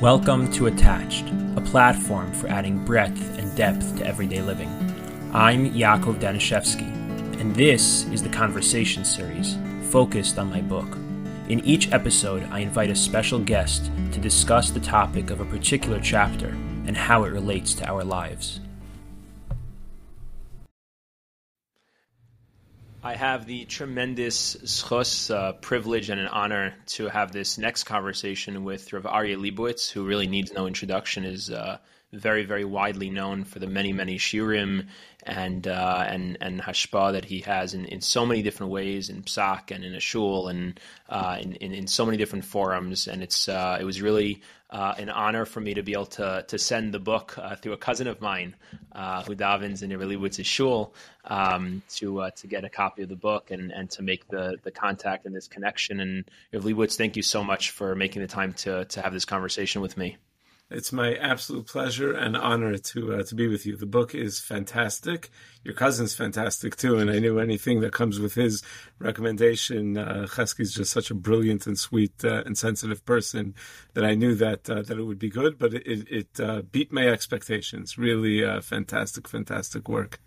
Welcome to Attached, a platform for adding breadth and depth to everyday living. I'm Yaakov Danishevsky, and this is the Conversation Series focused on my book. In each episode, I invite a special guest to discuss the topic of a particular chapter and how it relates to our lives. I have the tremendous zchus, uh, privilege and an honor to have this next conversation with Rav Aryeh Lebowitz, who really needs no introduction, is uh, very, very widely known for the many, many shiurim and uh, and and hashpa that he has in, in so many different ways in psak and in a shul and uh, in, in, in so many different forums. And it's uh, it was really uh, an honor for me to be able to to send the book uh, through a cousin of mine uh, who davens in Lebowitz shul um, to uh, to get a copy of the book and, and to make the the contact and this connection. And Lebowitz, thank you so much for making the time to to have this conversation with me. It's my absolute pleasure and honor to uh, to be with you. The book is fantastic. Your cousin's fantastic too, and I knew anything that comes with his recommendation. Uh, Chesky's just such a brilliant and sweet uh, and sensitive person that I knew that uh, that it would be good. But it, it, uh, beat my expectations. Really, uh, fantastic, fantastic work.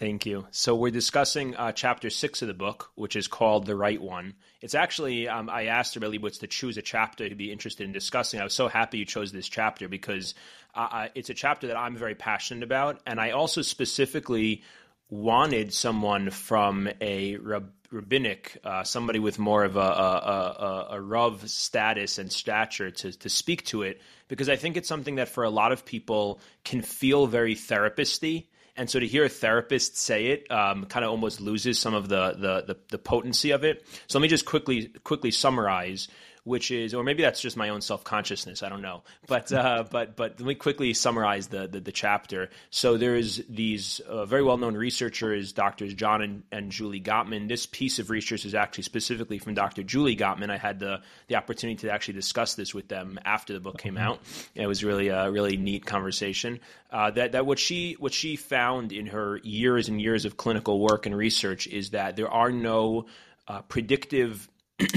Thank you. So we're discussing uh, chapter six of the book, which is called "The Right One." It's actually um, I asked Rebbe Lebowitz to choose a chapter to be interested in discussing. I was so happy you chose this chapter because uh, it's a chapter that I'm very passionate about, and I also specifically wanted someone from a rab- rabbinic, uh, somebody with more of a, a, a, a rav status and stature to, to speak to it, because I think it's something that for a lot of people can feel very therapisty and so to hear a therapist say it um, kind of almost loses some of the, the, the the potency of it. So let me just quickly quickly summarize which is, or maybe that's just my own self consciousness. I don't know, but uh, but but let me quickly summarize the the, the chapter. So there's these uh, very well known researchers, doctors John and, and Julie Gottman. This piece of research is actually specifically from Dr. Julie Gottman. I had the the opportunity to actually discuss this with them after the book came mm-hmm. out. It was really a really neat conversation. Uh, that that what she what she found in her years and years of clinical work and research is that there are no uh, predictive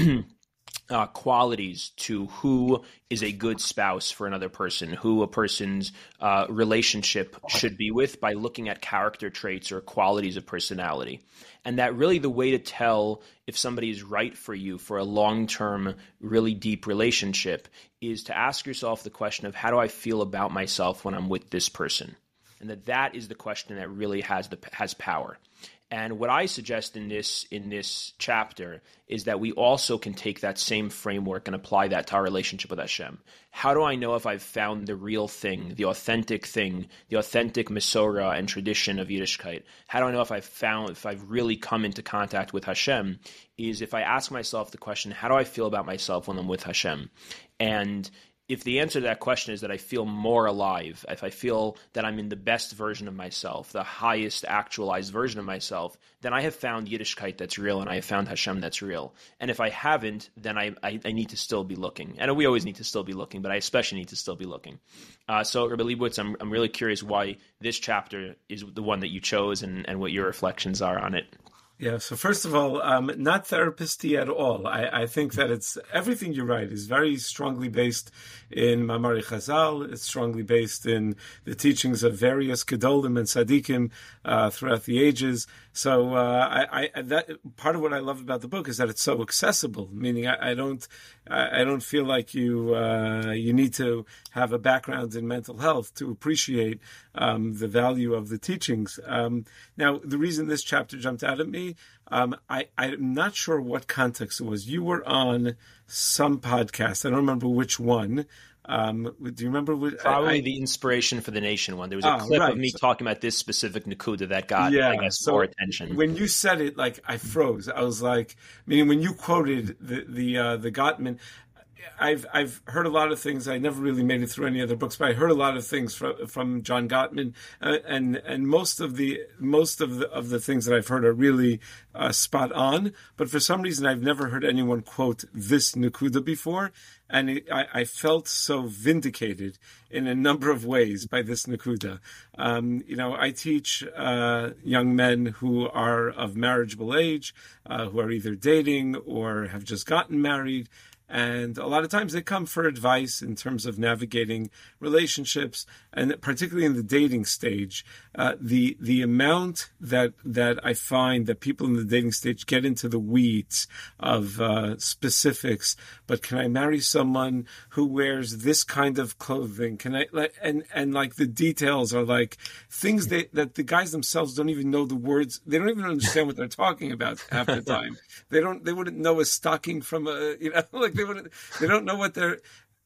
uh, qualities to who is a good spouse for another person, who a person's uh, relationship should be with by looking at character traits or qualities of personality. And that really the way to tell if somebody is right for you for a long term, really deep relationship is to ask yourself the question of how do I feel about myself when I'm with this person? And that that is the question that really has the has power. And what I suggest in this in this chapter is that we also can take that same framework and apply that to our relationship with Hashem. How do I know if I've found the real thing, the authentic thing, the authentic Masorah and tradition of Yiddishkeit? How do I know if I've found if I've really come into contact with Hashem? Is if I ask myself the question, how do I feel about myself when I'm with Hashem? And if the answer to that question is that I feel more alive, if I feel that I'm in the best version of myself, the highest actualized version of myself, then I have found Yiddishkeit that's real and I have found Hashem that's real. And if I haven't, then I, I, I need to still be looking. And we always need to still be looking, but I especially need to still be looking. Uh, so, Rabbi Lebowitz, I'm, I'm really curious why this chapter is the one that you chose and, and what your reflections are on it. Yeah. So first of all, um, not therapisty at all. I, I, think that it's everything you write is very strongly based in Maamarei Chazal. It's strongly based in the teachings of various Gedolim and Sadikim uh, throughout the ages. So uh, I, I, that part of what I love about the book is that it's so accessible. Meaning, I, I don't, I, don't feel like you uh, you need to have a background in mental health to appreciate um, the value of the teachings. Um, now, the reason this chapter jumped out at me, um, I, I'm not sure what context it was. You were on some podcast. I don't remember which one. Um, do you remember? What, Probably I, the inspiration for the nation one. There was a ah, clip right. of me so, talking about this specific Nakuda that got, yeah, I guess, so more attention. When you said it, like I froze. I was like, meaning when you quoted the the uh, the Gottman, I've I've heard a lot of things. I never really made it through any other books, but I heard a lot of things from from John Gottman, uh, and and most of the most of the of the things that I've heard are really uh, spot on. But for some reason, I've never heard anyone quote this Nakuda before, and it, I, I, felt so vindicated in a number of ways by this Nakuda. Um, you know, I teach uh, young men who are of marriageable age, uh, who are either dating or have just gotten married and a lot of times they come for advice in terms of navigating relationships, and particularly in the dating stage. Uh, the the amount that that I find that people in the dating stage get into the weeds of uh, specifics. But can I marry someone who wears this kind of clothing? Can I and and like the details are like things that that the guys themselves don't even know the words. They don't even understand what they're talking about half the time. They don't. They wouldn't know a stocking from a you know like they wouldn't. They don't know what they're.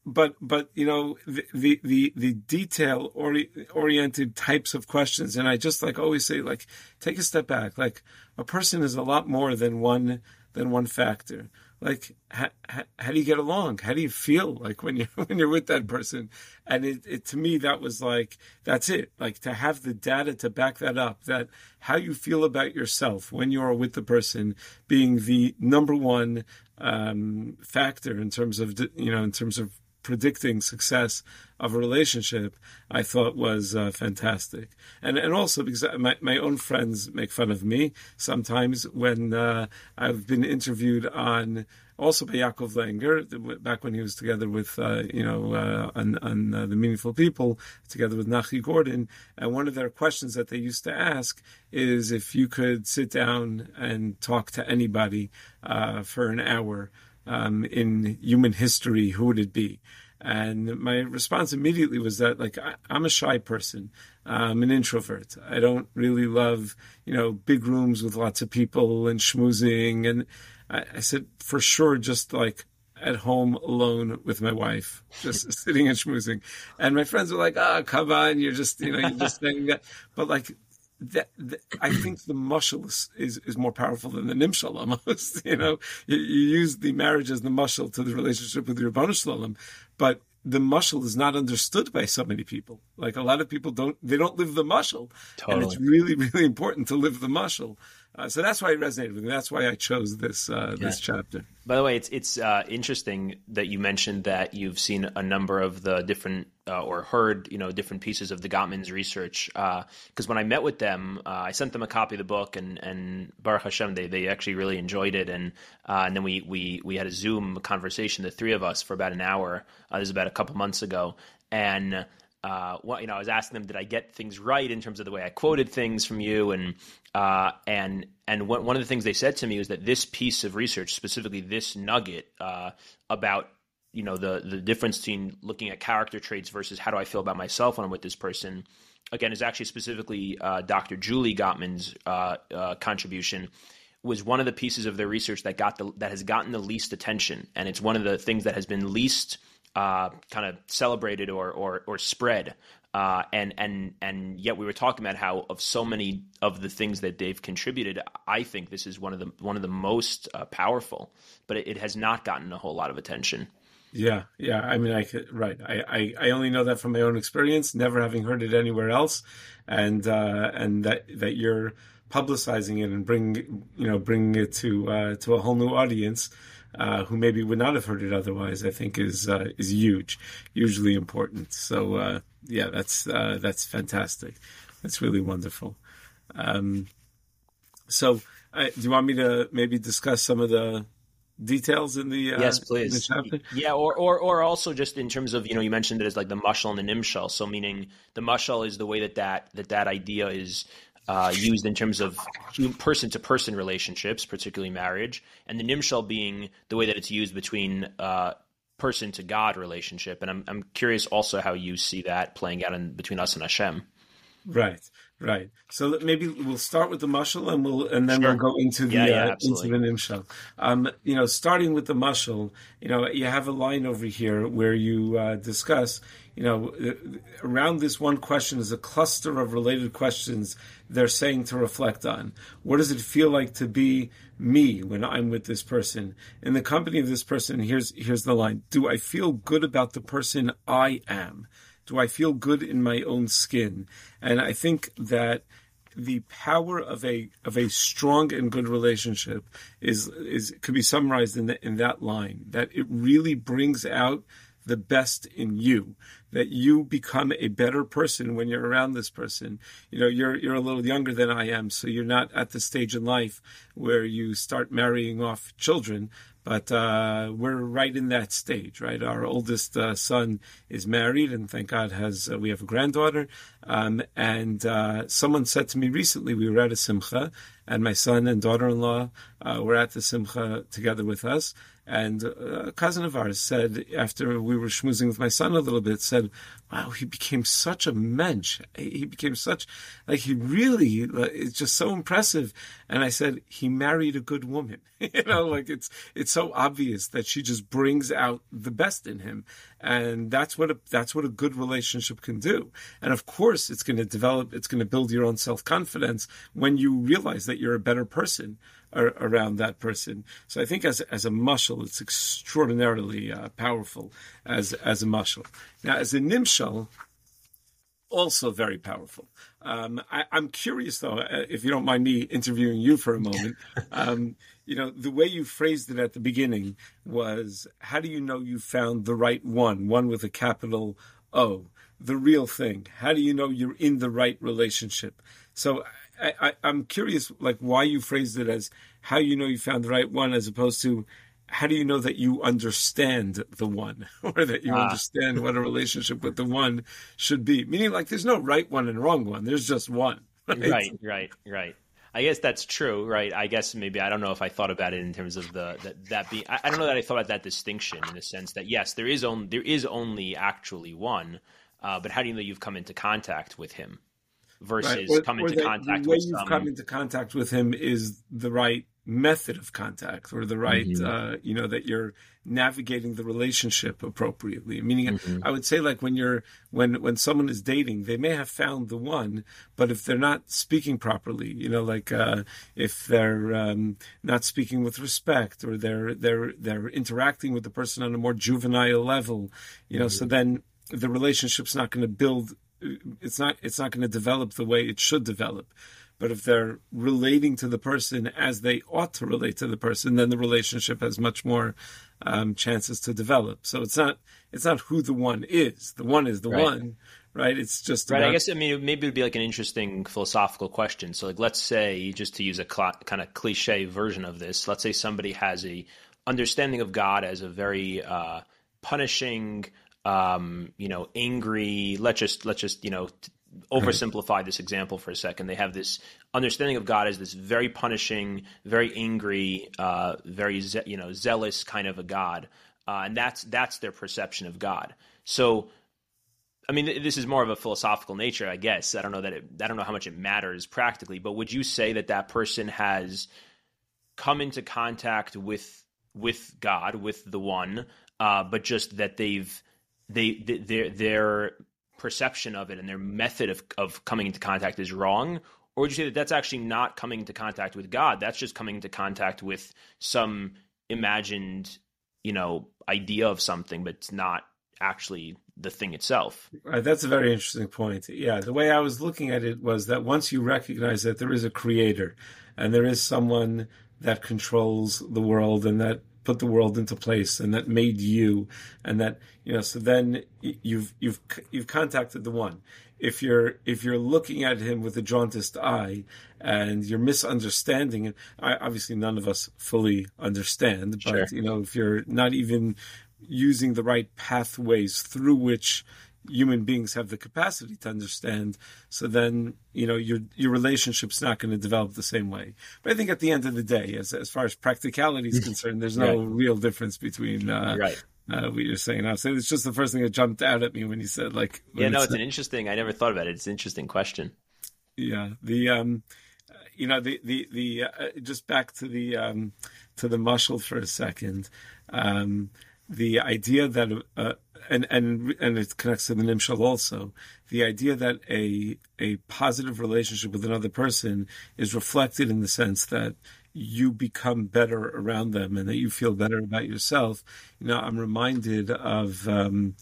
But but you know the the the, detail ori- oriented types of questions, and I just like always say like take a step back. Like a person is a lot more than one than one factor like how, how, do you get along how do you feel like when you're when you're with that person and it, it, to me that was like that's it like to have the data to back that up that how you feel about yourself when you are with the person being the number one um, factor in terms of you know in terms of predicting success of a relationship, I thought was uh, fantastic. And and also because my, my own friends make fun of me sometimes when uh, I've been interviewed on also by Yaakov Langer back when he was together with uh, you know uh, on, on uh, the Meaningful People together with Nachi Gordon. And one of their questions that they used to ask is if you could sit down and talk to anybody uh, for an hour um, in human history, who would it be? And my response immediately was that, like, I, am a shy person. I'm an introvert. I don't really love, you know, big rooms with lots of people and schmoozing. And I, I said, for sure, just like at home alone with my wife, just sitting and schmoozing. And my friends were like, "Ah, oh, come on, you're just, you know, you're just saying that." But like, that, that, I think the mushal is, is, is, more powerful than the nimshal almost. you know, you, you, use the marriage as the mushal to the relationship with your Shalom, but the mushal is not understood by so many people. Like a lot of people don't, they don't live the mushal. Totally. And it's really, really important to live the mushal. Uh, so that's why it resonated with me. That's why I chose this uh, yeah. this chapter. By the way, it's it's uh, interesting that you mentioned that you've seen a number of the different uh, or heard you know different pieces of the Gottman's research. Because uh, when I met with them, uh, I sent them a copy of the book, and and Baruch Hashem, they they actually really enjoyed it, and and then we we we had a Zoom conversation, the three of us, for about an hour. this is about a couple months ago, and uh, you know, I was asking them, did I get things right in terms of the way I quoted things from you? And uh, and and one, one of the things they said to me was that this piece of research, specifically this nugget uh, about you know the the difference between looking at character traits versus how do I feel about myself when I'm with this person, again, is actually specifically uh, Dr. Julie Gottman's uh, uh, contribution was one of the pieces of their research that got the that has gotten the least attention, and it's one of the things that has been least uh, kind of celebrated or or, or spread. Uh, and and and yet we were talking about how of so many of the things that they've contributed, I think this is one of the one of the most uh, powerful, but it, it, has not gotten a whole lot of attention. Yeah, yeah. I mean, I could, right. I, I, I only know that from my own experience, never having heard it anywhere else, and uh, and that that you're publicizing it and bring you know bringing it to uh, to a whole new audience uh, who maybe would not have heard it otherwise, I think is uh, is huge, hugely important. So uh, yeah, that's uh, that's fantastic. That's really wonderful. Um, so, uh, do you want me to maybe discuss some of the details in the uh, yes, please. Yeah, or, or or also just in terms of you know you mentioned it as like the mushal and the nimshal. So meaning the mushal is the way that that that that idea is uh, used in terms of person to person relationships, particularly marriage, and the nimshal being the way that it's used between uh, person to God relationship. And I'm, I'm curious also how you see that playing out in between us and Hashem. Right, right. So maybe we'll start with the mushal, and we'll and then sure. we'll go into the yeah, yeah, uh, into the nimshal. Um, you know, starting with the mushal, you know, you have a line over here where you uh, discuss you know, around this one question is a cluster of related questions they're saying to reflect on. What does it feel like to be me when I'm with this person? In the company of this person, here's here's the line. Do I feel good about the person I am? Do I feel good in my own skin? And I think that the power of a of a strong and good relationship is is could be summarized in the, in that line that it really brings out the best in you that you become a better person when you're around this person. You know, you're you're a little younger than I am, so you're not at the stage in life where you start marrying off children. But uh, we're right in that stage, right? Our oldest uh, son is married, and thank God has uh, we have a granddaughter. Um, and uh, someone said to me recently, we were at a simcha, and my son and daughter-in-law uh, were at the simcha together with us. And uh, a cousin of ours said, after we were schmoozing with my son a little bit, said, wow, he became such a mensch. He became such, like, he really, it's just so impressive. And I said, he married a good woman. you know, like, it's, it's so obvious that she just brings out the best in him. And that's what a, that's what a good relationship can do. And of course, it's going to develop, it's going to build your own self-confidence when you realize that you're a better person around that person. So I think as as a mashal, it's extraordinarily uh, powerful as as a mashal. Now, as a nimshal, also very powerful. Um, I, am curious though, uh, if you don't mind me interviewing you for a moment. Um, you know, the way you phrased it at the beginning was, how do you know you found the right one, one with a capital O, the real thing? How do you know you're in the right relationship? So I, am curious, like why you phrased it as how you know you found the right one, as opposed to how do you know that you understand the one, or that you ah. understand what a relationship with the one should be? Meaning, like there's no right one and wrong one. There's just one. Right, right, right. right. I guess that's true, right? I guess maybe I don't know if I thought about it in terms of the that, that being. I, I don't know that I thought about that distinction in the sense that yes, there is only there is only actually one, uh, but how do you know you've come into contact with him? Versus right. or, come into that, contact the way with you've some... come into contact with him is the right method of contact or the right mm-hmm. uh, you know that you're navigating the relationship appropriately meaning mm-hmm. i would say like when you're when when someone is dating they may have found the one but if they're not speaking properly you know like uh, if they're um, not speaking with respect or they're they're they're interacting with the person on a more juvenile level you know mm-hmm. so then the relationship's not going to build it's not it's not going to develop the way it should develop. But if they're relating to the person as they ought to relate to the person, then the relationship has much more um, chances to develop. So it's not it's not who the one is. The one is the right. one, right? It's just right. About... I guess I mean maybe it would be like an interesting philosophical question. So like let's say just to use a cl- kind of cliche version of this, let's say somebody has a understanding of God as a very uh, punishing, um, you know, angry. Let's just let's just you know t- oversimplify this example for a second. They have this understanding of God as this very punishing, very angry, uh, very ze- you know zealous kind of a God, uh, and that's that's their perception of God. So. I mean, this is more of a philosophical nature, I guess. I don't know that it, I don't know how much it matters practically, but would you say that that person has come into contact with with God, with the One, uh, but just that they've they, they their their perception of it and their method of of coming into contact is wrong or would you say that that's actually not coming into contact with God? That's just coming into contact with some imagined, you know, idea of something, but it's not actually the thing itself. Right, that's a very interesting point. Yeah, the way I was looking at it was that once you recognize that there is a creator and there is someone that controls the world and that put the world into place and that made you and that you know so then you've you've you've contacted the one if you're if you're looking at him with a jaundiced eye and you're misunderstanding it I, obviously none of us fully understand but sure. you know if you're not even using the right pathways through which human beings have the capacity to understand. So then, you know, your your relationship's not going to develop the same way. But I think at the end of the day, as as far as practicality is concerned, there's no right. real difference between uh, right. Uh, what you're saying. I say it's just the first thing that jumped out at me when you said like. Yeah, no, it's an interesting. I never thought about it. It's an interesting question. Yeah, the um, you know, the the the uh, just back to the um, to the mashal for a second. Um, the idea that uh, and and and it connects to the nimshal also. The idea that a a positive relationship with another person is reflected in the sense that you become better around them and that you feel better about yourself. You know, I'm reminded of um,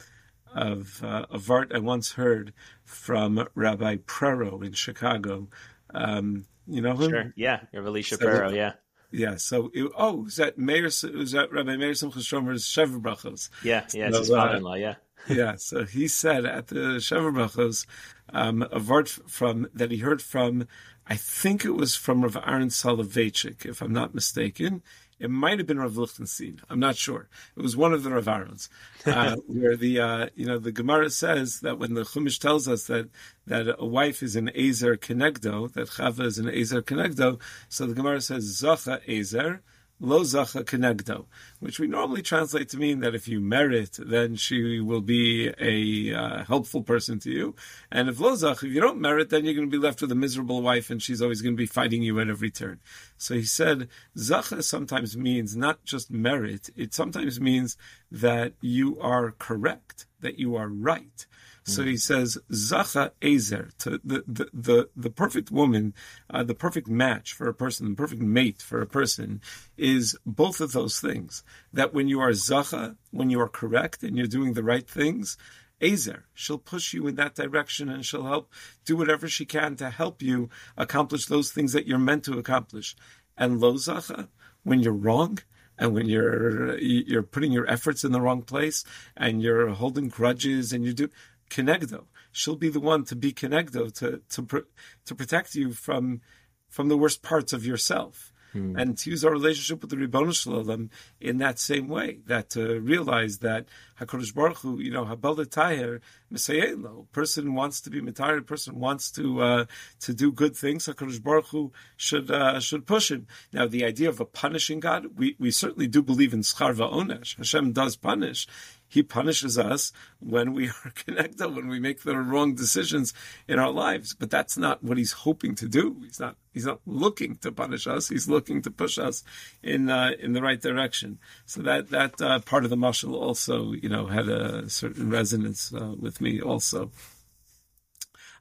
of uh, a vart I once heard from Rabbi Prero in Chicago. Um, you know him? Sure. Yeah, so, Prero. Yeah. Yeah. So, it, oh, is that Meir? Is that Rabbi Meir Simchas Shomer's Sheva Brachos? Yeah, yeah, it's so, his uh, father-in-law. Yeah. yeah, so he said at the Sheva Brachos, um, a word from that he heard from, I think it was from Rav Aaron Soloveitchik, if I'm not mistaken. It might have been Rav Lichtenstein. I'm not sure. It was one of the Rav Aarons, uh, where the uh, you know the Gemara says that when the Chumash tells us that that a wife is an Ezer Kenegdo, that Chava is an Ezer Kenegdo, so the Gemara says Zacha Ezer lo zacha kenegdo, which we normally translate to mean that if you merit, then she will be a uh, helpful person to you. And if lo zacha, if you don't merit, then you're going to be left with a miserable wife and she's always going to be fighting you at every turn. So he said, zacha sometimes means not just merit, it sometimes means that you are correct, that you are right. So he says, Zacha Ezer, to the, the, the, the perfect woman, uh, the perfect match for a person, the perfect mate for a person is both of those things. That when you are Zacha, when you are correct and you're doing the right things, Ezer, she'll push you in that direction and she'll help do whatever she can to help you accomplish those things that you're meant to accomplish. And Lo Zacha, when you're wrong, and when you're you're putting your efforts in the wrong place and you're holding grudges and you do Kenegdo. She'll be the one to be Kenegdo to to to protect you from from the worst parts of yourself. Hmm. And to use our relationship with the Ribbon Shalom in that same way, that to realize that Hakadosh Baruch Hu, you know, Habal Taher Mesayelo, person wants to be Mitayer, person wants to uh, to do good things. Hakadosh Baruch Hu should uh, should push him. Now, the idea of a punishing God, we, we certainly do believe in Schar V'Onesh. Hashem does punish, he punishes us when we are connected, when we make the wrong decisions in our lives. But that's not what he's hoping to do. He's not. He's not looking to punish us. He's looking to push us in uh, in the right direction. So that that uh, part of the mashal also, you know, had a certain resonance uh, with me also.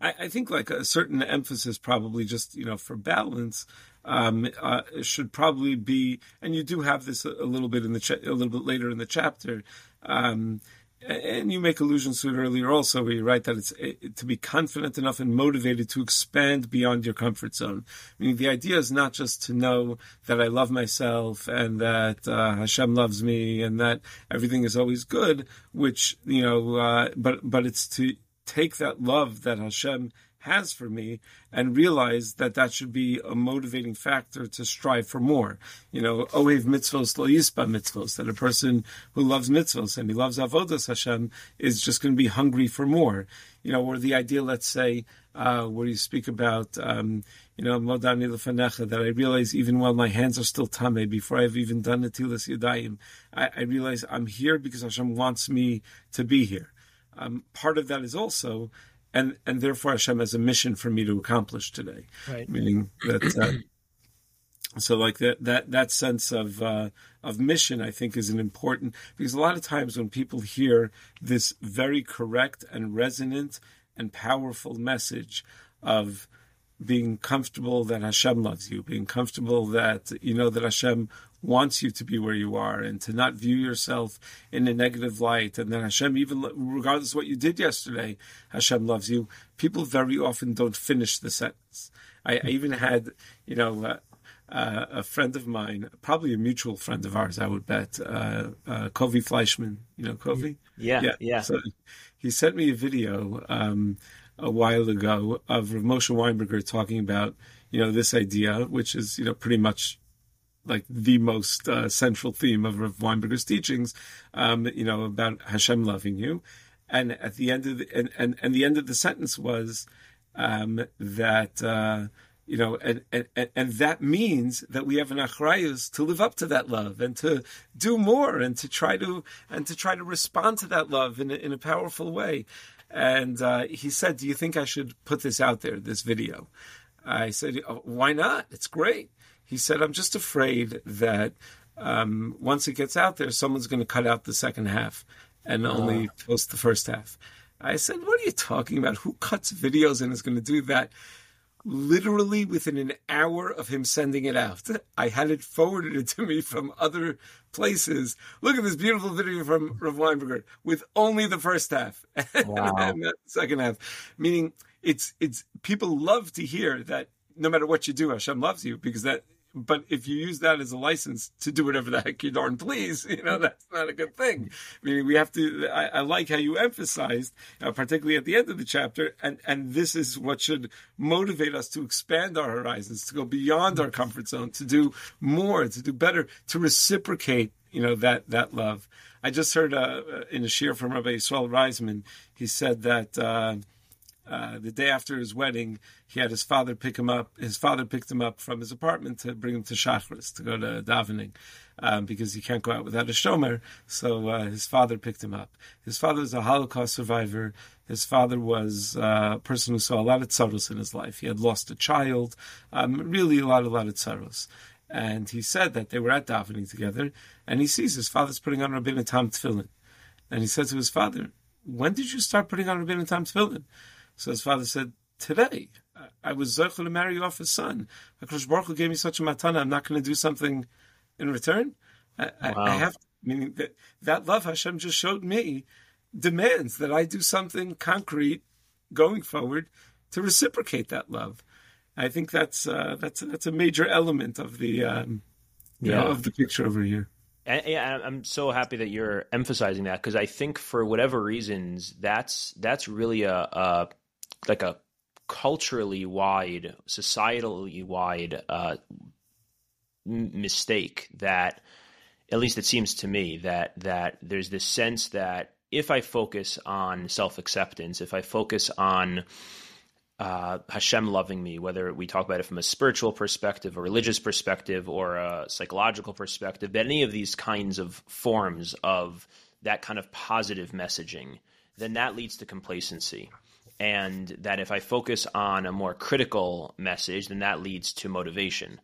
I, I, think like a certain emphasis, probably just you know for balance, um, uh, should probably be, and you do have this a, a little bit in the cha- a little bit later in the chapter. Um, and you make allusions to it earlier also, where you write that it's it, to be confident enough and motivated to expand beyond your comfort zone. I mean, the idea is not just to know that I love myself and that uh, Hashem loves me and that everything is always good, which you know, uh, but but it's to take that love that Hashem has for me and realize that that should be a motivating factor to strive for more. You know, ohev mitzvos lo yisba mitzvos, that a person who loves mitzvos and he loves avodas Hashem is just going to be hungry for more. You know, or the idea, let's say, uh, where you speak about, um, you know, modani lefanecha, that I realize even while my hands are still tame, before I've even done netilas yadayim, I, I realize I'm here because Hashem wants me to be here. Um, part of that is also and and therefore Hashem has a mission for me to accomplish today. Right. Meaning that. Uh, so like that that that sense of uh, of mission, I think, is an important because a lot of times when people hear this very correct and resonant and powerful message of being comfortable that Hashem loves you, being comfortable that you know that Hashem wants you to be where you are and to not view yourself in a negative light. And then Hashem, even regardless of what you did yesterday, Hashem loves you. People very often don't finish the sentence. I, I even had, you know, uh, uh, a friend of mine, probably a mutual friend of ours, I would bet, uh, uh, Kovi Fleischman. You know Kovi? Yeah, yeah. yeah. So he sent me a video um, a while ago of Rav Moshe Weinberger talking about, you know, this idea, which is, you know, pretty much like the most uh, central theme of Rav Weinberger's teachings, um, you know, about Hashem loving you. And at the end of the, and, and, and the end of the sentence was um, that, uh, you know, and, and, and that means that we have an achrayus to live up to that love and to do more and to try to, and to try to respond to that love in a, in a powerful way. And uh, he said, do you think I should put this out there, this video? I said, oh, why not? It's great. He said, I'm just afraid that um, once it gets out there, someone's going to cut out the second half and only ah. post the first half. I said, What are you talking about? Who cuts videos and is going to do that? Literally within an hour of him sending it out, I had it forwarded to me from other places. Look at this beautiful video from Rav Weinberger with only the first half wow. and the second half. Meaning, it's it's people love to hear that no matter what you do, Hashem loves you because that but if you use that as a license to do whatever the heck you darn please, you know, that's not a good thing. I mean, we have to, I, I like how you emphasized, uh, particularly at the end of the chapter, and, and this is what should motivate us to expand our horizons, to go beyond our comfort zone, to do more, to do better, to reciprocate, you know, that, that love. I just heard uh, in a shiur from Rabbi Yisrael Reisman, he said that, uh, uh, the day after his wedding, he had his father pick him up. His father picked him up from his apartment to bring him to Shachris to go to davening, um, because he can't go out without a shomer. So uh, his father picked him up. His father was a Holocaust survivor. His father was uh, a person who saw a lot of tsaros in his life. He had lost a child, um, really a lot, a lot of tsaros. And he said that they were at davening together, and he sees his father's putting on Rabbeinu Tam tefillin, and he said to his father, "When did you start putting on Rabbeinu Tam tefillin?" So his father said, Today, I was Zerchel to marry you off his son. HaKadosh Baruch Hu gave me such a matana, I'm not going to do something in return. I, wow. I, I have, meaning that, that love Hashem just showed me demands that I do something concrete going forward to reciprocate that love. I think that's uh, that's that's a major element of the um, yeah. Know, of the picture over here. And, and I'm so happy that you're emphasizing that because I think for whatever reasons that's that's really a, a like a culturally wide, societally wide uh, mistake that, at least it seems to me that that there's this sense that if I focus on self acceptance, if I focus on uh, Hashem loving me, whether we talk about it from a spiritual perspective, a religious perspective, or a psychological perspective, that any of these kinds of forms of that kind of positive messaging, then that leads to complacency and that if I focus on a more critical message, then that leads to motivation.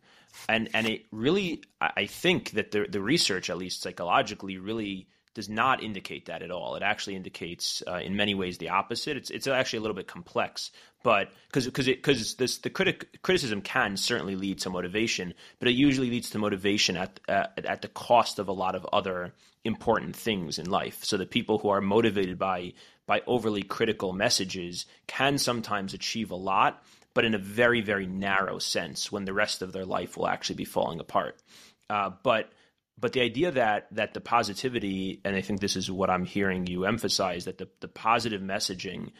And and it really, I think that the the research, at least psychologically, really does not indicate that at all. It actually indicates, uh, in many ways, the opposite. It's it's actually a little bit complex, but because because because this the critic criticism can certainly lead to motivation, but it usually leads to motivation at uh, at the cost of a lot of other important things in life. So the people who are motivated by by overly critical messages can sometimes achieve a lot, but in a very very narrow sense, when the rest of their life will actually be falling apart. Uh, but but the idea that that the positivity, and I think this is what I'm hearing you emphasize, that the, the positive messaging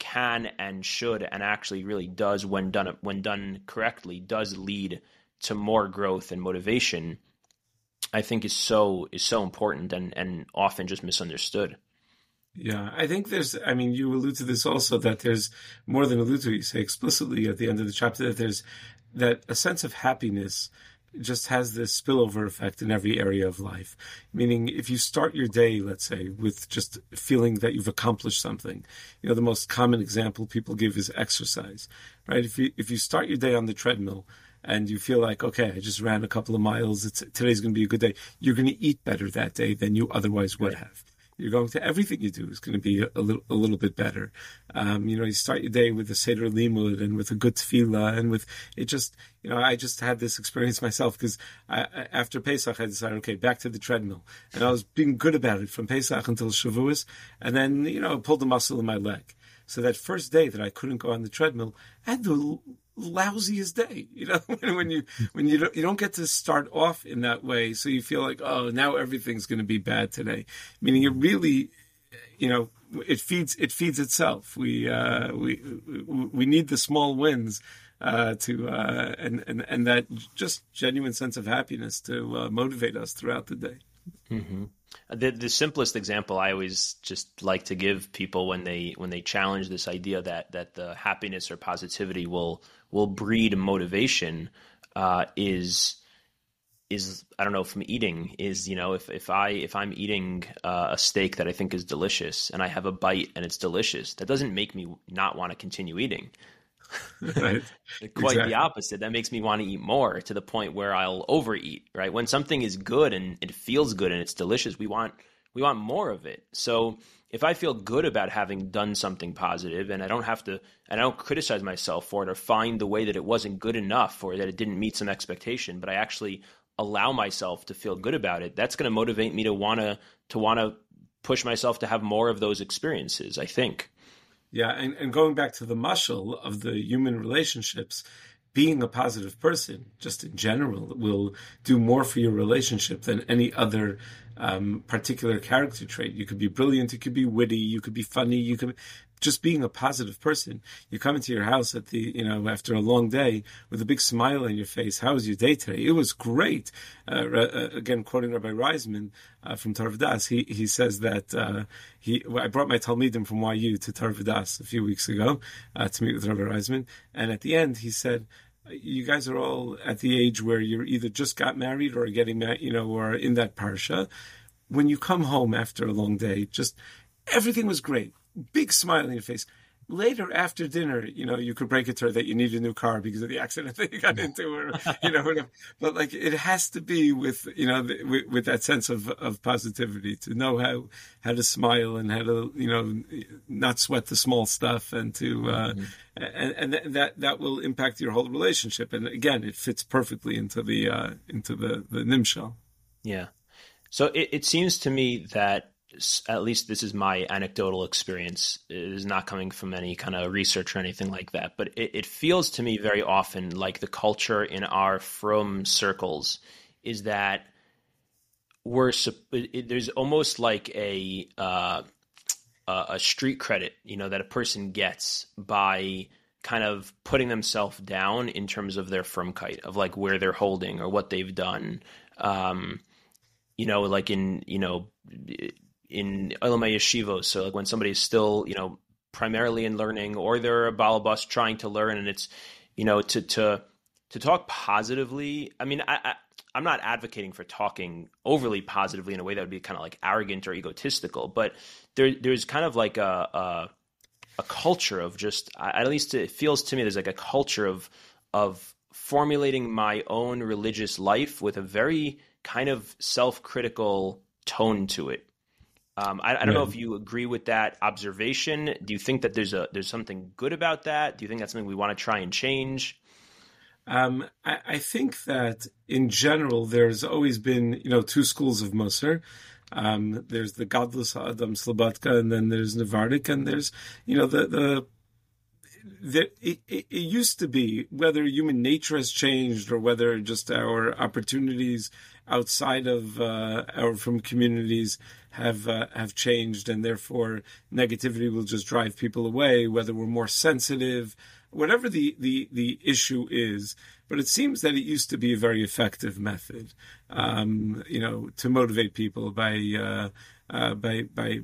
can and should and actually really does when done when done correctly does lead to more growth and motivation i think is so is so important and and often just misunderstood yeah i think there's i mean you allude to this also that there's more than allude to you say explicitly at the end of the chapter that there's that a sense of happiness just has this spillover effect in every area of life. Meaning, if you start your day, let's say, with just feeling that you've accomplished something, you know, the most common example people give is exercise, right? If you if you start your day on the treadmill and you feel like, okay, I just ran a couple of miles, it's, today's going to be a good day, you're going to eat better that day than you otherwise would have. You're going to everything you do is going to be a, little a little bit better. Um, you know, you start your day with a seder limud and with a good tefillah and with it. Just you know, I just had this experience myself because after Pesach I decided, okay, back to the treadmill, and I was being good about it from Pesach until Shavuos, and then you know, I pulled the muscle in my leg. So that first day that I couldn't go on the treadmill, I had the lousiest day. You know, when you when you don't, you don't get to start off in that way, so you feel like oh now everything's going to be bad today. Meaning it really, you know, it feeds it feeds itself. We uh, we we need the small wins. Uh, to uh, and, and and that just genuine sense of happiness to uh, motivate us throughout the day. Mm-hmm. The the simplest example I always just like to give people when they when they challenge this idea that that the happiness or positivity will will breed motivation uh, is is I don't know from eating is you know if if I if I'm eating uh, a steak that I think is delicious and I have a bite and it's delicious that doesn't make me not want to continue eating. right. Quite exactly. the opposite. That makes me want to eat more to the point where I'll overeat. Right. When something is good and it feels good and it's delicious, we want we want more of it. So if I feel good about having done something positive and I don't have to, and I don't criticize myself for it or find the way that it wasn't good enough or that it didn't meet some expectation, but I actually allow myself to feel good about it, that's going to motivate me to want to, to want to push myself to have more of those experiences, I think. Yeah. And, and going back to the muscle of the human relationships, being a positive person, just in general, will do more for your relationship than any other um, particular character trait. You could be brilliant, you could be witty, you could be funny, you could just being a positive person. You come into your house at the, you know, after a long day with a big smile on your face. How was your day today? It was great. Uh, uh, again, quoting Rabbi Reisman uh, from Torah Vodaas, he he says that uh, he. I brought my Talmidim from YU to Torah Vodaas a few weeks ago uh, to meet with Rabbi Reisman, and at the end he said you guys are all at the age where you're either just got married or getting married, you know, or in that parsha. When you come home after a long day, just everything was great big smile on your face. Later, after dinner, you know, you could break it to her that you need a new car because of the accident that you got into, or you know, whatever. But like, it has to be with you know, the, with, with, that sense of of positivity to know how how to smile and how to you know not sweat the small stuff and to uh, mm-hmm. and and that that will impact your whole relationship. And again, it fits perfectly into the uh, into the the nimshal. Yeah. So it, it seems to me that at least this is my anecdotal experience it is not coming from any kind of research or anything like that but it, it feels to me very often like the culture in our frum circles is that we're it, there's almost like a uh, a street credit you know that a person gets by kind of putting themselves down in terms of their frumkeit of like where they're holding or what they've done. Um, you know like in you know in Olamei Yeshivos. So like when somebody's still, you know, primarily in learning or they're a balabas trying to learn and it's, you know, to, to, to talk positively. I mean, I, I I'm not advocating for talking overly positively in a way that would be kind of like arrogant or egotistical, but there, there's kind of like a, a, a culture of just, at least it feels to me, there's like a culture of, of formulating my own religious life with a very kind of self-critical tone to it. Um, I, I, don't yeah. know if you agree with that observation. Do you think that there's a there's something good about that? Do you think that's something we want to try and change? Um, I, I, think that in general, there's always been you know two schools of Musar. Um, there's the Gadlus HaAdam Slabodka, and then there's Navardik, and there's you know the the it, it, it, used to be whether human nature has changed or whether just our opportunities outside of uh, or frum communities have uh, have changed, and therefore negativity will just drive people away. Whether we're more sensitive, whatever the the the issue is, but it seems that it used to be a very effective method, um, you know, to motivate people by uh, uh by by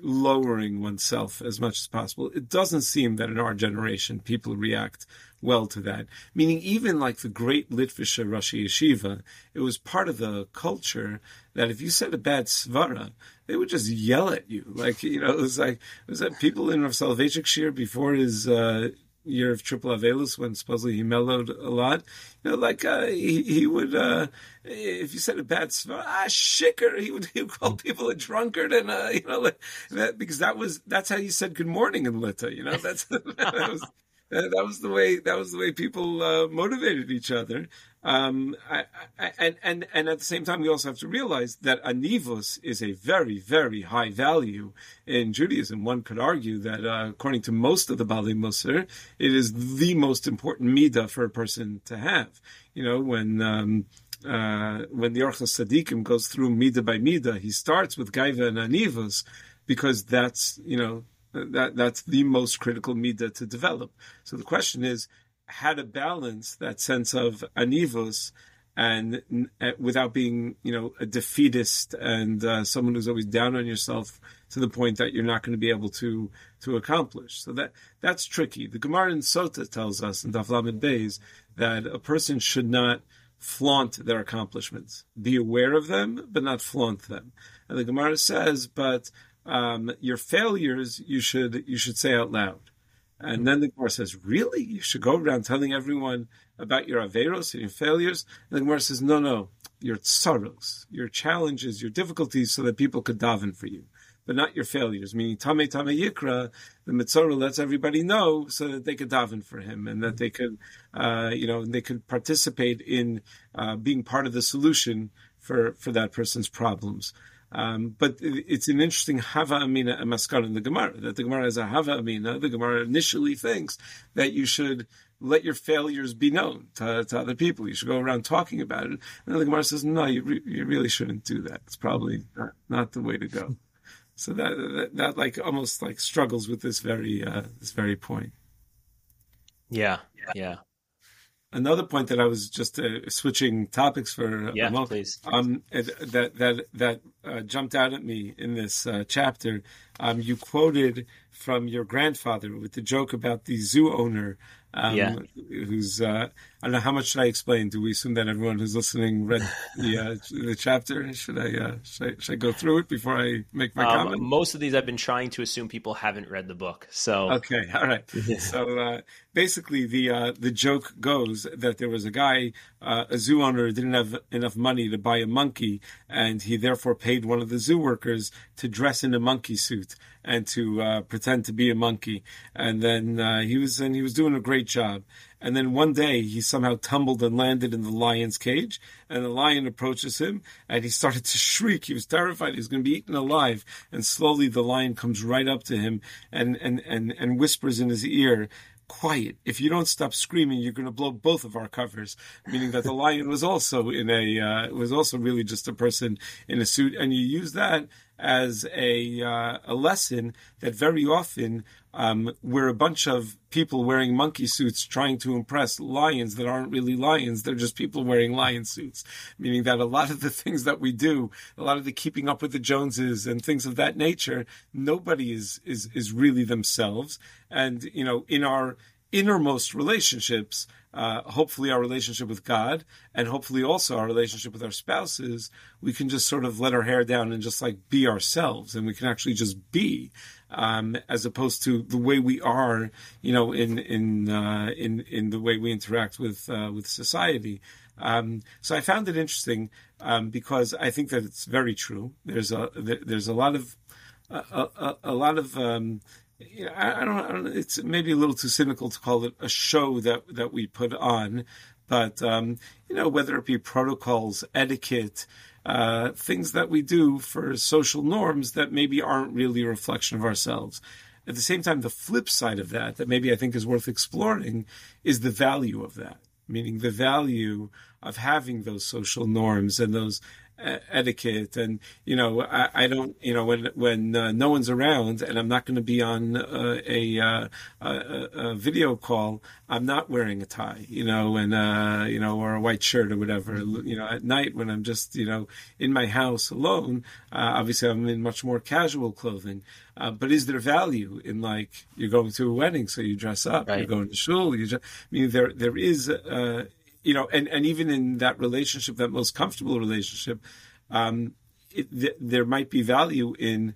lowering oneself as much as possible. It doesn't seem that in our generation people react well to that. Meaning, even like the great Litvische Roshei Yeshiva, it was part of the culture that if you said a bad svara, they would just yell at you. Like, you know, it was like, it was that people in Rav Soloveitchik Shiur before his, uh, year of triple Avelus when supposedly he mellowed a lot. You know, like uh, he, he would, uh, if you said a bad svara, ah, shicker, he would, he would call people a drunkard and, uh, you know, like that, because that was, that's how you said good morning in Lita, you know, that's, that was, that was the way that was the way people uh, motivated each other. Um, I, I, and and and at the same time, we also have to realize that anivus is a very very high value in Judaism. One could argue that uh, according to most of the Baalei Musar, it is the most important midah for a person to have. You know, when um, uh, when the Orchos Tzaddikim goes through midah by midah, he starts with Gaiva and Anivus because that's you know that that's the most critical midah to develop. So the question is how to balance that sense of anivus and uh, without being, you know, a defeatist and uh, someone who's always down on yourself to the point that you're not going to be able to to accomplish. So that that's tricky. The Gemara in Sota tells us in Daf Lamed Beis that a person should not flaunt their accomplishments. Be aware of them, but not flaunt them. And the Gemara says, but um, your failures you should you should say out loud. And then the Gemara says, really? You should go around telling everyone about your averos and your failures? And the Gemara says, no, no, your tsaros, your challenges, your difficulties, so that people could daven for you, but not your failures. Meaning, tamei tamei yikra, the mitzvah lets everybody know so that they could daven for him and that they could, uh, you know, they could participate in uh, being part of the solution for for that person's problems. Um, but it's an interesting hava amina and maskar in the Gemara that the Gemara has a hava amina. The Gemara initially thinks that you should let your failures be known to, to, other people. You should go around talking about it. And then the Gemara says, no, you, re- you really shouldn't do that. It's probably not, not the way to go. So that, that, that like almost like struggles with this very uh, this very point. Yeah, yeah. Another point that I was just uh, switching topics for yeah, a moment, please. Um, that that that uh, jumped out at me in this uh, chapter. Um, you quoted from your grandfather with the joke about the zoo owner um, yeah. who's uh, I don't know how much should I explain. Do we assume that everyone who's listening read the uh, the chapter? Should I, uh, should I, should I go through it before I make my um, comment? Most of these I've been trying to assume people haven't read the book. So okay, all right. so uh, basically, the uh, the joke goes that there was a guy, uh, a zoo owner, didn't have enough money to buy a monkey, and he therefore paid one of the zoo workers to dress in a monkey suit and to uh, pretend to be a monkey. And then uh, he was and he was doing a great job. And then one day he somehow tumbled and landed in the lion's cage, and the lion approaches him, and he started to shriek. He was terrified he was going to be eaten alive. And slowly the lion comes right up to him and and and, and whispers in his ear, quiet. If you don't stop screaming, you're going to blow both of our covers. Meaning that the lion was also in a uh, was also really just a person in a suit, and you use that as a uh, a lesson that very often um, we're a bunch of people wearing monkey suits trying to impress lions that aren't really lions. They're just people wearing lion suits. Meaning that a lot of the things that we do, a lot of the keeping up with the Joneses and things of that nature, nobody is is is really themselves. And you know, in our innermost relationships, uh, hopefully our relationship with God, and hopefully also our relationship with our spouses, we can just sort of let our hair down and just like be ourselves, and we can actually just be, um, as opposed to the way we are, you know, in in uh, in in the way we interact with uh, with society. Um, so I found it interesting um, because I think that it's very true. There's a there's a lot of a, a, a lot of um, I, I, don't, I, don't, It's maybe a little too cynical to call it a show that that we put on, but um, you know, whether it be protocols, etiquette, uh, things that we do for social norms that maybe aren't really a reflection of ourselves. At the same time, the flip side of that, that maybe I think is worth exploring, is the value of that. Meaning the value of having those social norms and those etiquette. And you know I, I, don't you know when when uh, no one's around and I'm not going to be on uh, a, uh, a, a, video call I'm not wearing a tie you know and uh, you know or a white shirt or whatever. You know at night when I'm just you know in my house alone uh, obviously I'm in much more casual clothing uh, but is there value in like you're going to a wedding so you dress up right. you're going to shul you just, I mean there there is you know, and, and even in that relationship, that most comfortable relationship, um, it, th- there might be value in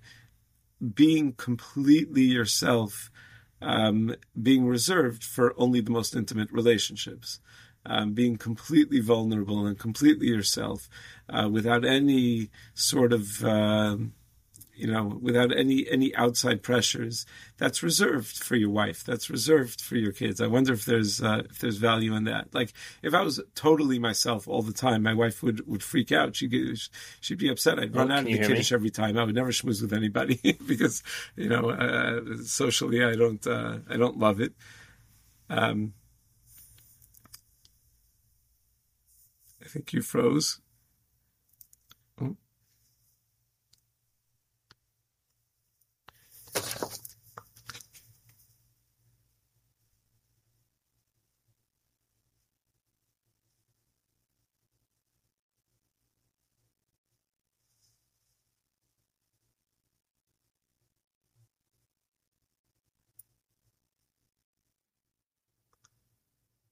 being completely yourself, um, being reserved for only the most intimate relationships, um, being completely vulnerable and completely yourself, uh, without any sort of uh, you know, without any any outside pressures. That's reserved for your wife. That's reserved for your kids. I wonder if there's uh, if there's value in that. Like if I was totally myself all the time, my wife would would freak out. She would she'd be upset. I'd run oh, out of the kiddush every time. I would never schmooze with anybody because you know uh, socially I don't uh, I don't love it. Um, I think you froze.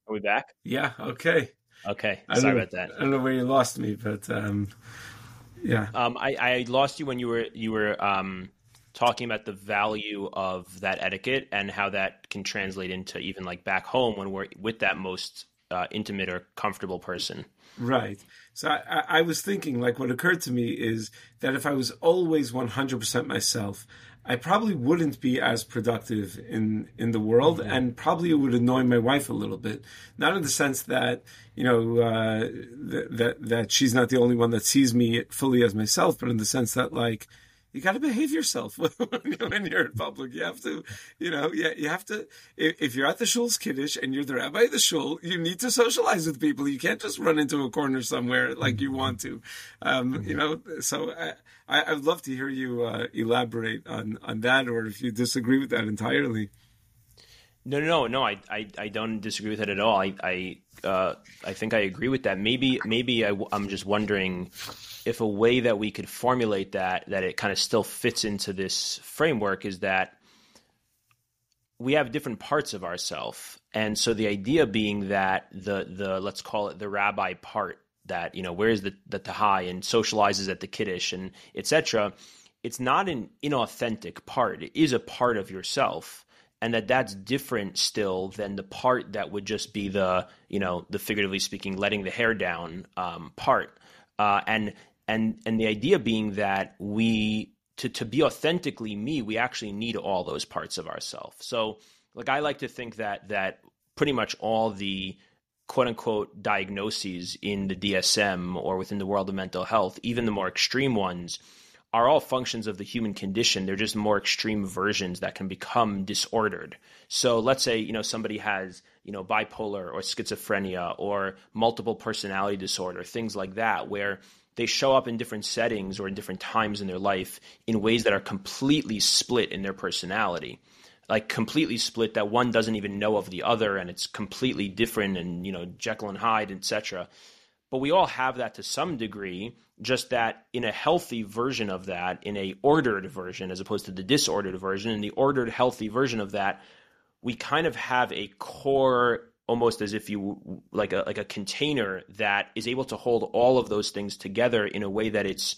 Are we back? Yeah. Okay. Okay. Sorry know, about that. I don't know where you lost me, but um, yeah. Um, I, I lost you when you were you were um, talking about the value of that etiquette and how that can translate into even like back home when we're with that most uh, intimate or comfortable person. Right. So I, I was thinking, like, what occurred to me is that if I was always 100% myself, I probably wouldn't be as productive in in the world, mm-hmm. and probably it would annoy my wife a little bit. Not in the sense that you know uh, that, that that she's not the only one that sees me fully as myself, but in the sense that like you got to behave yourself when you're in public. You have to, you know, yeah, you have to. If you're at the shul's kiddush and you're the rabbi of the shul, you need to socialize with people. You can't just run into a corner somewhere like you want to, um, you know. So I, I, would love to hear you uh, elaborate on on that, or if you disagree with that entirely. No, no, no. I, I, I don't disagree with it at all. I, I, uh, I think I agree with that. Maybe, maybe I, I'm just wondering if a way that we could formulate that that it kind of still fits into this framework is that we have different parts of ourself. And so the idea being that the the let's call it the rabbi part that you know where's the the tahai and socializes at the kiddush and etc it's not an inauthentic part. It is a part of yourself. And that that's different still than the part that would just be the you know the figuratively speaking letting the hair down um, part. Uh, and and and the idea being that we to to be authentically me, we actually need all those parts of ourselves. So, like I like to think that that pretty much all the quote unquote diagnoses in the DSM or within the world of mental health, even the more extreme ones, are all functions of the human condition. They're just more extreme versions that can become disordered. So let's say, you know, somebody has, you know, bipolar or schizophrenia or multiple personality disorder, things like that, where they show up in different settings or in different times in their life in ways that are completely split in their personality. Like completely split that one doesn't even know of the other and it's completely different and you know jekyll and hyde etc but we all have that to some degree just that in a healthy version of that in a ordered version as opposed to the disordered version in the ordered healthy version of that we kind of have a core almost as if you like a like a container that is able to hold all of those things together in a way that it's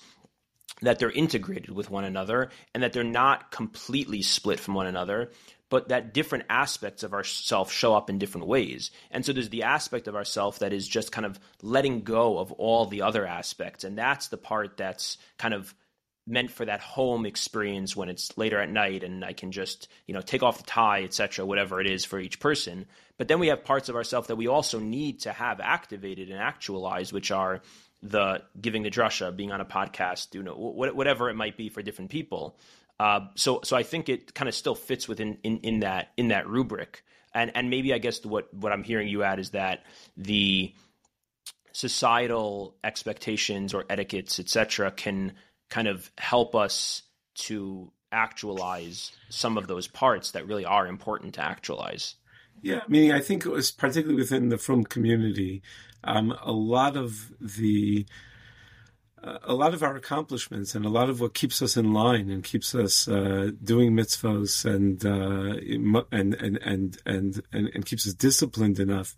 that they're integrated with one another and that they're not completely split from one another but that different aspects of ourself show up in different ways. And so there's the aspect of ourself that is just kind of letting go of all the other aspects. And that's the part that's kind of meant for that home experience when it's later at night and I can just, you know, take off the tie, etc., whatever it is for each person. But then we have parts of ourselves that we also need to have activated and actualized, which are the giving the drasha, being on a podcast, you know, whatever it might be for different people. Uh, so, so I think it kind of still fits within in, in that in that rubric. And and maybe I guess what what I'm hearing you at is that the societal expectations or etiquettes, etc., can kind of help us to actualize some of those parts that really are important to actualize. Yeah, I mean, I think it was particularly within the Frum community, um, a lot of the uh, a lot of our accomplishments and a lot of what keeps us in line and keeps us uh, doing mitzvos and, uh, and, and, and and and and keeps us disciplined enough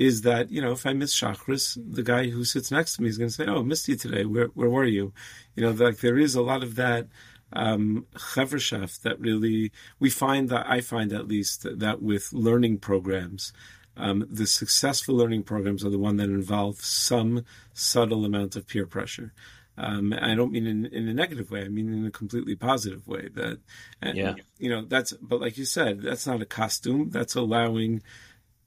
is that you know if I miss Shacharis, the guy who sits next to me is going to say, "Oh, missed you today. Where where were you?" You know, like there is a lot of that um, that really we find that I find at least that with learning programs. Um, the successful learning programs are the one that involve some subtle amount of peer pressure. Um, I don't mean in, in a negative way. I mean in a completely positive way. That, and, yeah, you know, that's. But like you said, that's not a costume. That's allowing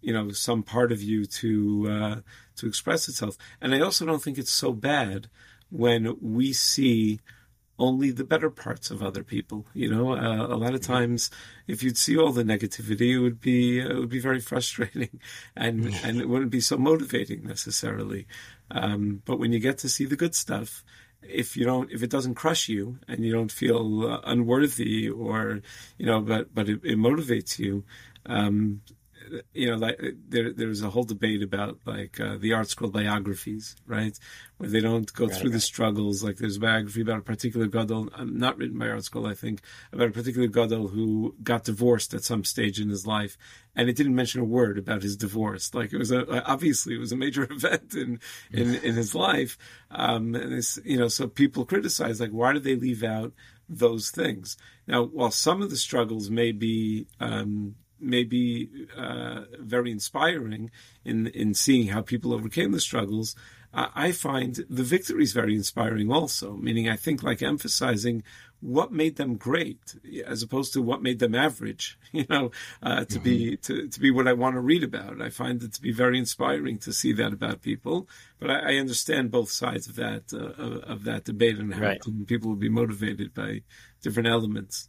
you know some part of you to uh, to express itself. And I also don't think it's so bad when we see only the better parts of other people. You know, uh, a lot of times, if you'd see all the negativity, it would be it would be very frustrating, and and it wouldn't be so motivating necessarily. Um, but when you get to see the good stuff, if you don't, if it doesn't crush you and you don't feel uh, unworthy, or you know, but but it, it motivates you. Um, you know, like there, there's a whole debate about like uh, the ArtScroll biographies, right? Where they don't go right, through right. the struggles. Like there's a biography about a particular gadol, um, not written by ArtScroll, I think, about a particular gadol who got divorced at some stage in his life, and it didn't mention a word about his divorce. Like it was a obviously it was a major event in in, in his life, um, and it's you know, so people criticize like why did they leave out those things? Now, while some of the struggles may be um, may be uh, very inspiring in in seeing how people overcame the struggles. I find the victories very inspiring also, meaning I think like emphasizing what made them great as opposed to what made them average, you know, uh, to mm-hmm. be, to, to be what I want to read about. I find it to be very inspiring to see that about people, but I, I understand both sides of that, uh, of, of, that debate and how right. people will be motivated by different elements.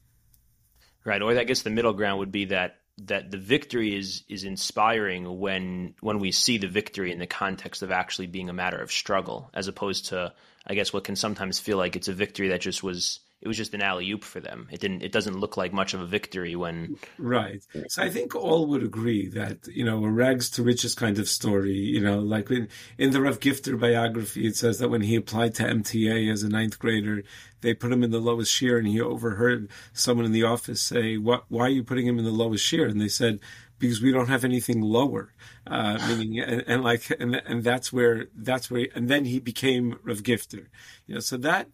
Right. Or I guess the middle ground would be that that the victory is is inspiring when when we see the victory in the context of actually being a matter of struggle, as opposed to I guess what can sometimes feel like it's a victory that just was it was just an alley oop for them. It didn't. It doesn't look like much of a victory when. Right. So I think all would agree that you know a rags to riches kind of story. You know, like in, in the Rav Gifter biography, it says that when he applied to MTA as a ninth grader, they put him in the lowest shiur, and he overheard someone in the office say, "What? Why are you putting him in the lowest shiur?" And they said, because we don't have anything lower. Uh, meaning, and, and, like, and, and that's where, that's where, and then he became Rav Gifter. You know, so that,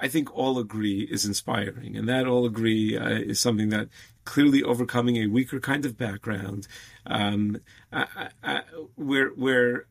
I think all agree is inspiring, and that all agree uh, is something that clearly overcoming a weaker kind of background, um, I, I, where where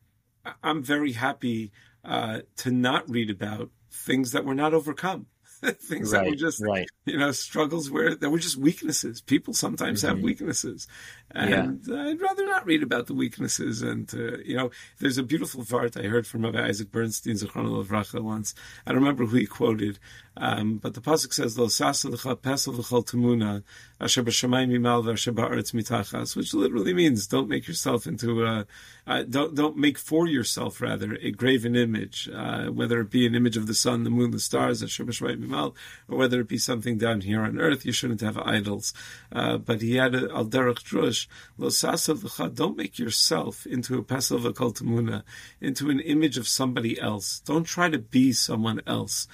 I'm very happy uh, to not read about things that were not overcome. things right, that were just right. you know struggles where that were just weaknesses. People sometimes mm-hmm. have weaknesses, and yeah. I'd rather not read about the weaknesses. And uh, you know, there's a beautiful part I heard from Isaac Bernstein Zechron Racha once. I don't remember who he quoted, um, but the pasuk says, "Lo sasa l'cha pesel v'chol temuna asher b'shamayim mimal v'asher ba'aretz mitachas," which literally means don't make yourself into a uh, don't don't make for yourself rather a graven image, uh, whether it be an image of the sun, the moon, the stars, asher b'shamayim or whether it be something down here on earth. You shouldn't have idols. Uh, but he had al derech drush, "Lo sasa. Don't make yourself into a pesel temuna, into an image of somebody else. Don't try to be someone else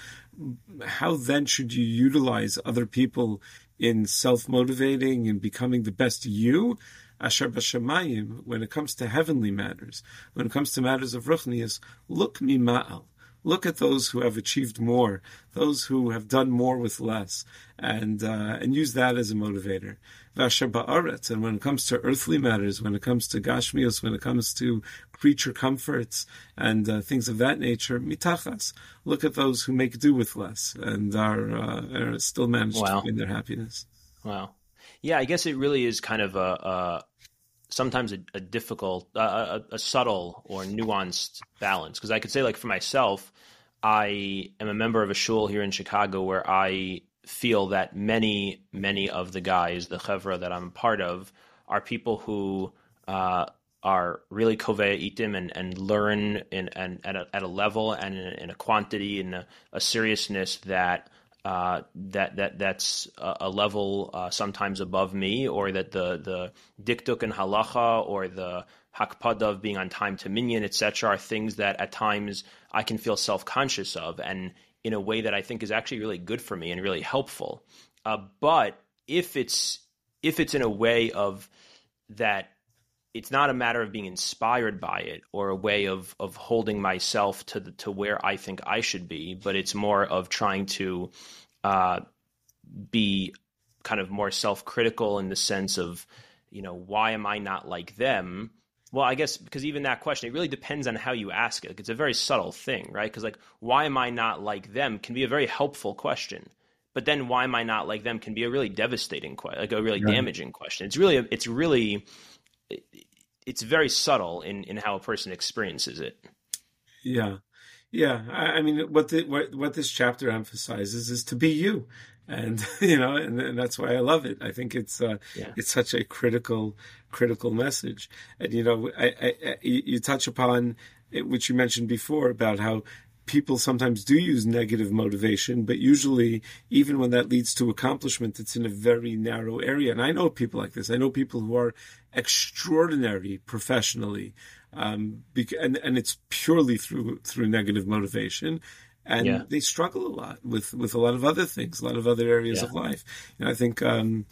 how then should you utilize other people in self-motivating and becoming the best you? Asher b'shamayim, when it comes to heavenly matters, when it comes to matters of ruchnias, look mima'al. Look at those who have achieved more, those who have done more with less, and uh, and use that as a motivator. And when it comes to earthly matters, when it comes to gashmios, when it comes to creature comforts and uh, things of that nature, mitachas. Look at those who make do with less and are, uh, are still managed wow. to find their happiness. Wow. Yeah, I guess it really is kind of a, a sometimes a, a difficult, a, a, subtle or nuanced balance. Because I could say, like for myself, I am a member of a shul here in Chicago where I feel that many, many of the guys, the chevra that I'm a part of, are people who uh, are really kovea itim and, and learn in, and at, a, at a level and in, in a quantity and a, a seriousness that uh, that that that's a, level uh, sometimes above me, or that the the dikduk and halacha or the hakpada of being on time to minyan, etc., are things that at times I can feel self conscious of, and in a way that I think is actually really good for me and really helpful. Uh, but if it's if it's in a way of that it's not a matter of being inspired by it or a way of of holding myself to the, to where I think I should be, but it's more of trying to uh, be kind of more self critical in the sense of, you know, why am I not like them? Well, I guess because even that question, it really depends on how you ask it. It's a very subtle thing, right? Because like, why am I not like them can be a very helpful question, but then why am I not like them can be a really devastating question, like a really right. damaging question. It's really, it's really it's very subtle in in how a person experiences it. Yeah, yeah. I, I mean, what the, what what this chapter emphasizes is to be you, and you know, and, and that's why I love it. I think it's uh, yeah. it's such a critical critical message, and you know, I, I, I you touch upon which you mentioned before about how people sometimes do use negative motivation, but usually, even when that leads to accomplishment, it's in a very narrow area. And I know people like this. I know people who are extraordinary professionally, um, and and it's purely through through negative motivation. And yeah. they struggle a lot with, with a lot of other things, a lot of other areas yeah. of life. And I think um,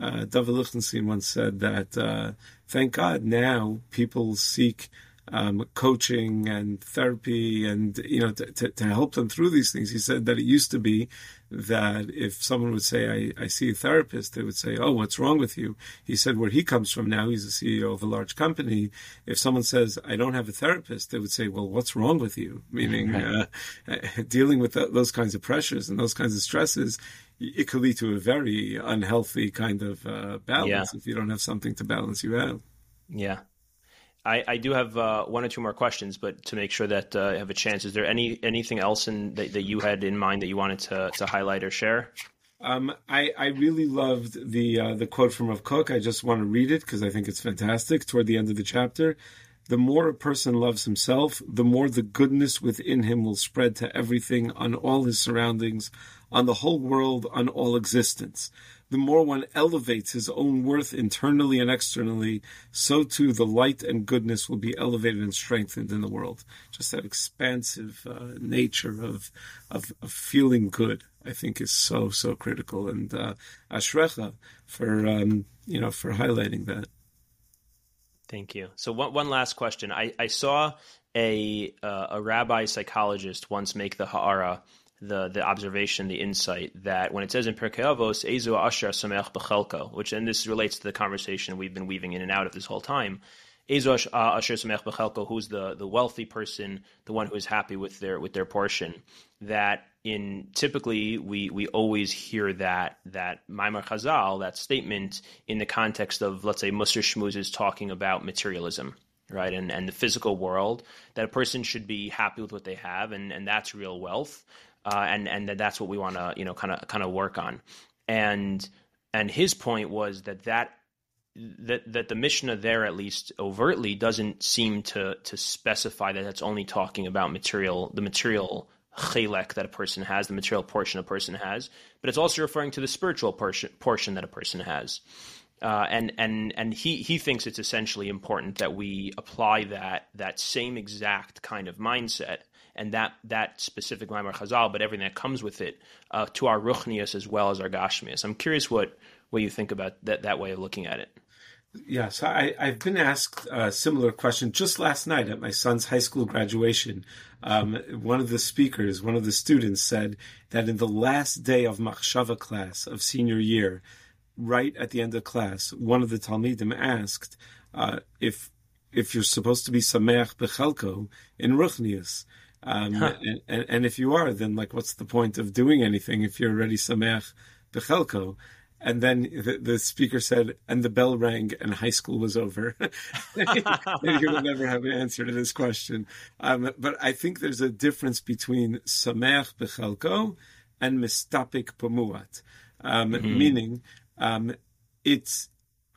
uh, David Lichtenstein once said that, uh, thank God now people seek um, coaching and therapy and, you know, to, to, to, help them through these things. He said that it used to be that if someone would say, I, I see a therapist, they would say, Oh, what's wrong with you? He said, where he comes from now, he's a CEO of a large company. If someone says, I don't have a therapist, they would say, well, what's wrong with you? Meaning, uh, dealing with those kinds of pressures and those kinds of stresses, it could lead to a very unhealthy kind of uh, balance yeah. if you don't have something to balance you out. Yeah. I, I do have uh, one or two more questions, but to make sure that uh, I have a chance, is there any anything else in, that, that you had in mind that you wanted to, to highlight or share? Um, I, I really loved the uh, the quote from Rav Kook. I just want to read it because I think it's fantastic. Toward the end of the chapter, the more a person loves himself, the more the goodness within him will spread to everything on all his surroundings, on the whole world, on all existence the more one elevates his own worth internally and externally, so too the light and goodness will be elevated and strengthened in the world. Just that expansive uh, nature of, of, of feeling good, I think, is so so critical. And uh, ashrecha for um, you know for highlighting that. Thank you. So one one last question. I, I saw a uh, a rabbi psychologist once make the ha'ara the the observation, the insight that when it says in Pirkei Avos, "Ezu Asher Samech Bechelko," which and this relates to the conversation we've been weaving in and out of this whole time. Ezu uh, Asher Samech Bechelko, who's the the wealthy person, the one who is happy with their with their portion. That in typically we we always hear that that Maamar Chazal that statement in the context of let's say Musar Shmuz is talking about materialism right and and the physical world that a person should be happy with what they have and and that's real wealth uh, and and that's what we want to you know kind of kind of work on. And and his point was that that that that the Mishnah there at least overtly doesn't seem to to specify that that's only talking about material the material chelek that a person has, the material portion a person has, but it's also referring to the spiritual portion portion that a person has. Uh, and and and he he thinks it's essentially important that we apply that that same exact kind of mindset and that that specific Maamar Chazal, but everything that comes with it, uh, to our ruchnius as well as our gashmias. I'm curious what what you think about that that way of looking at it. Yeah, so I, I've been asked a similar question just last night at my son's high school graduation. Um, one of the speakers, one of the students said that in the last day of Machshava class of senior year, right at the end of class, one of the Talmidim asked uh, if if you're supposed to be Sameach Bechelko in Ruchnius. Um, huh. and, and, and, if you are, then like, what's the point of doing anything if you're already sameach bechelko? And then the, the, speaker said, and the bell rang and high school was over. you will never have an answer to this question. Um, but I think there's a difference between sameach bechelko and mistapik bemuat, um, mm-hmm. meaning um, it's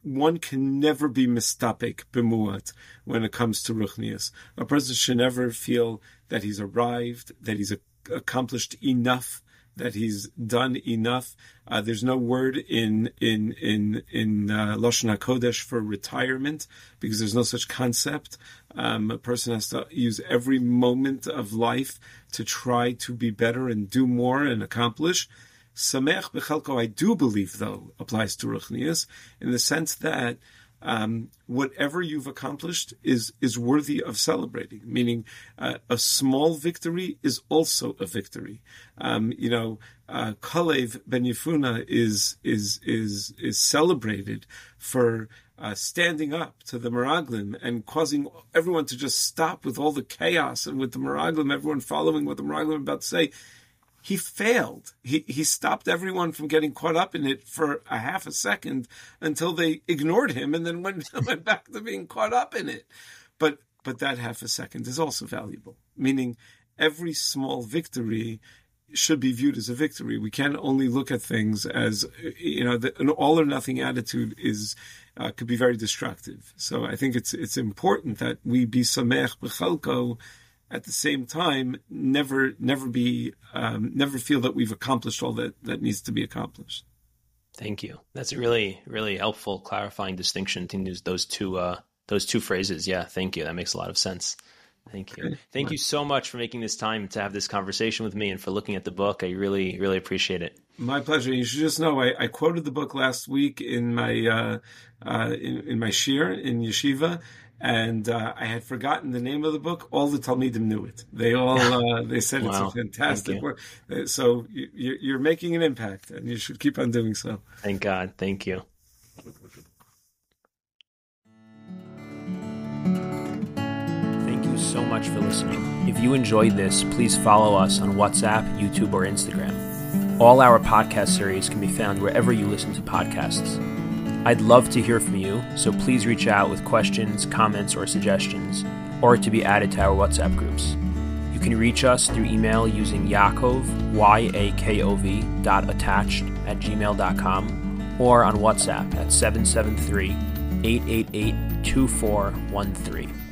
one can never be mistapik bemuat when it comes to ruchnias. A person should never feel that he's arrived, that he's accomplished enough, that he's done enough. Uh, there's no word in in in in uh, Lashon Hakodesh for retirement because there's no such concept. Um, a person has to use every moment of life to try to be better and do more and accomplish. Samech bechelko, I do believe, though, applies to Ruchnias in the sense that um, whatever you've accomplished is is worthy of celebrating. Meaning, uh, a small victory is also a victory. Um, you know, uh, Kalev ben Yefuna is is is is celebrated for uh, standing up to the Meraglim and causing everyone to just stop with all the chaos and with the Meraglim, everyone following what the Meraglim are about to say he failed. He he stopped everyone from getting caught up in it for a half a second until they ignored him and then went went back to being caught up in it. But but that half a second is also valuable. Meaning every small victory should be viewed as a victory. We can't only look at things as you know the, an all or nothing attitude is uh, could be very destructive. So I think it's it's important that we be samech b'chalko at the same time never never be um, never feel that we've accomplished all that that needs to be accomplished. Thank you. That's a really really helpful clarifying distinction between those, those two uh, those two phrases. Yeah thank you. That makes a lot of sense. Thank you. Thank you so much for making this time to have this conversation with me and for looking at the book. I really really appreciate it. My pleasure. You should just know I, I quoted the book last week in my uh, uh, in, in, my shiur in yeshiva, and uh, I had forgotten the name of the book. All the Talmidim knew it. They all uh, they said wow. it's a fantastic work. Uh, so you, are making an impact, and you should keep on doing so. Thank God. Thank you. Thank you so much for listening. If you enjoyed this, please follow us on WhatsApp, YouTube, or Instagram. All our podcast series can be found wherever you listen to podcasts. I'd love to hear from you, so please reach out with questions, comments, or suggestions, or to be added to our WhatsApp groups. You can reach us through email using Yaakov, Y-A-K-O-V, dot attached at gmail.com, or on WhatsApp at 773 888 2413.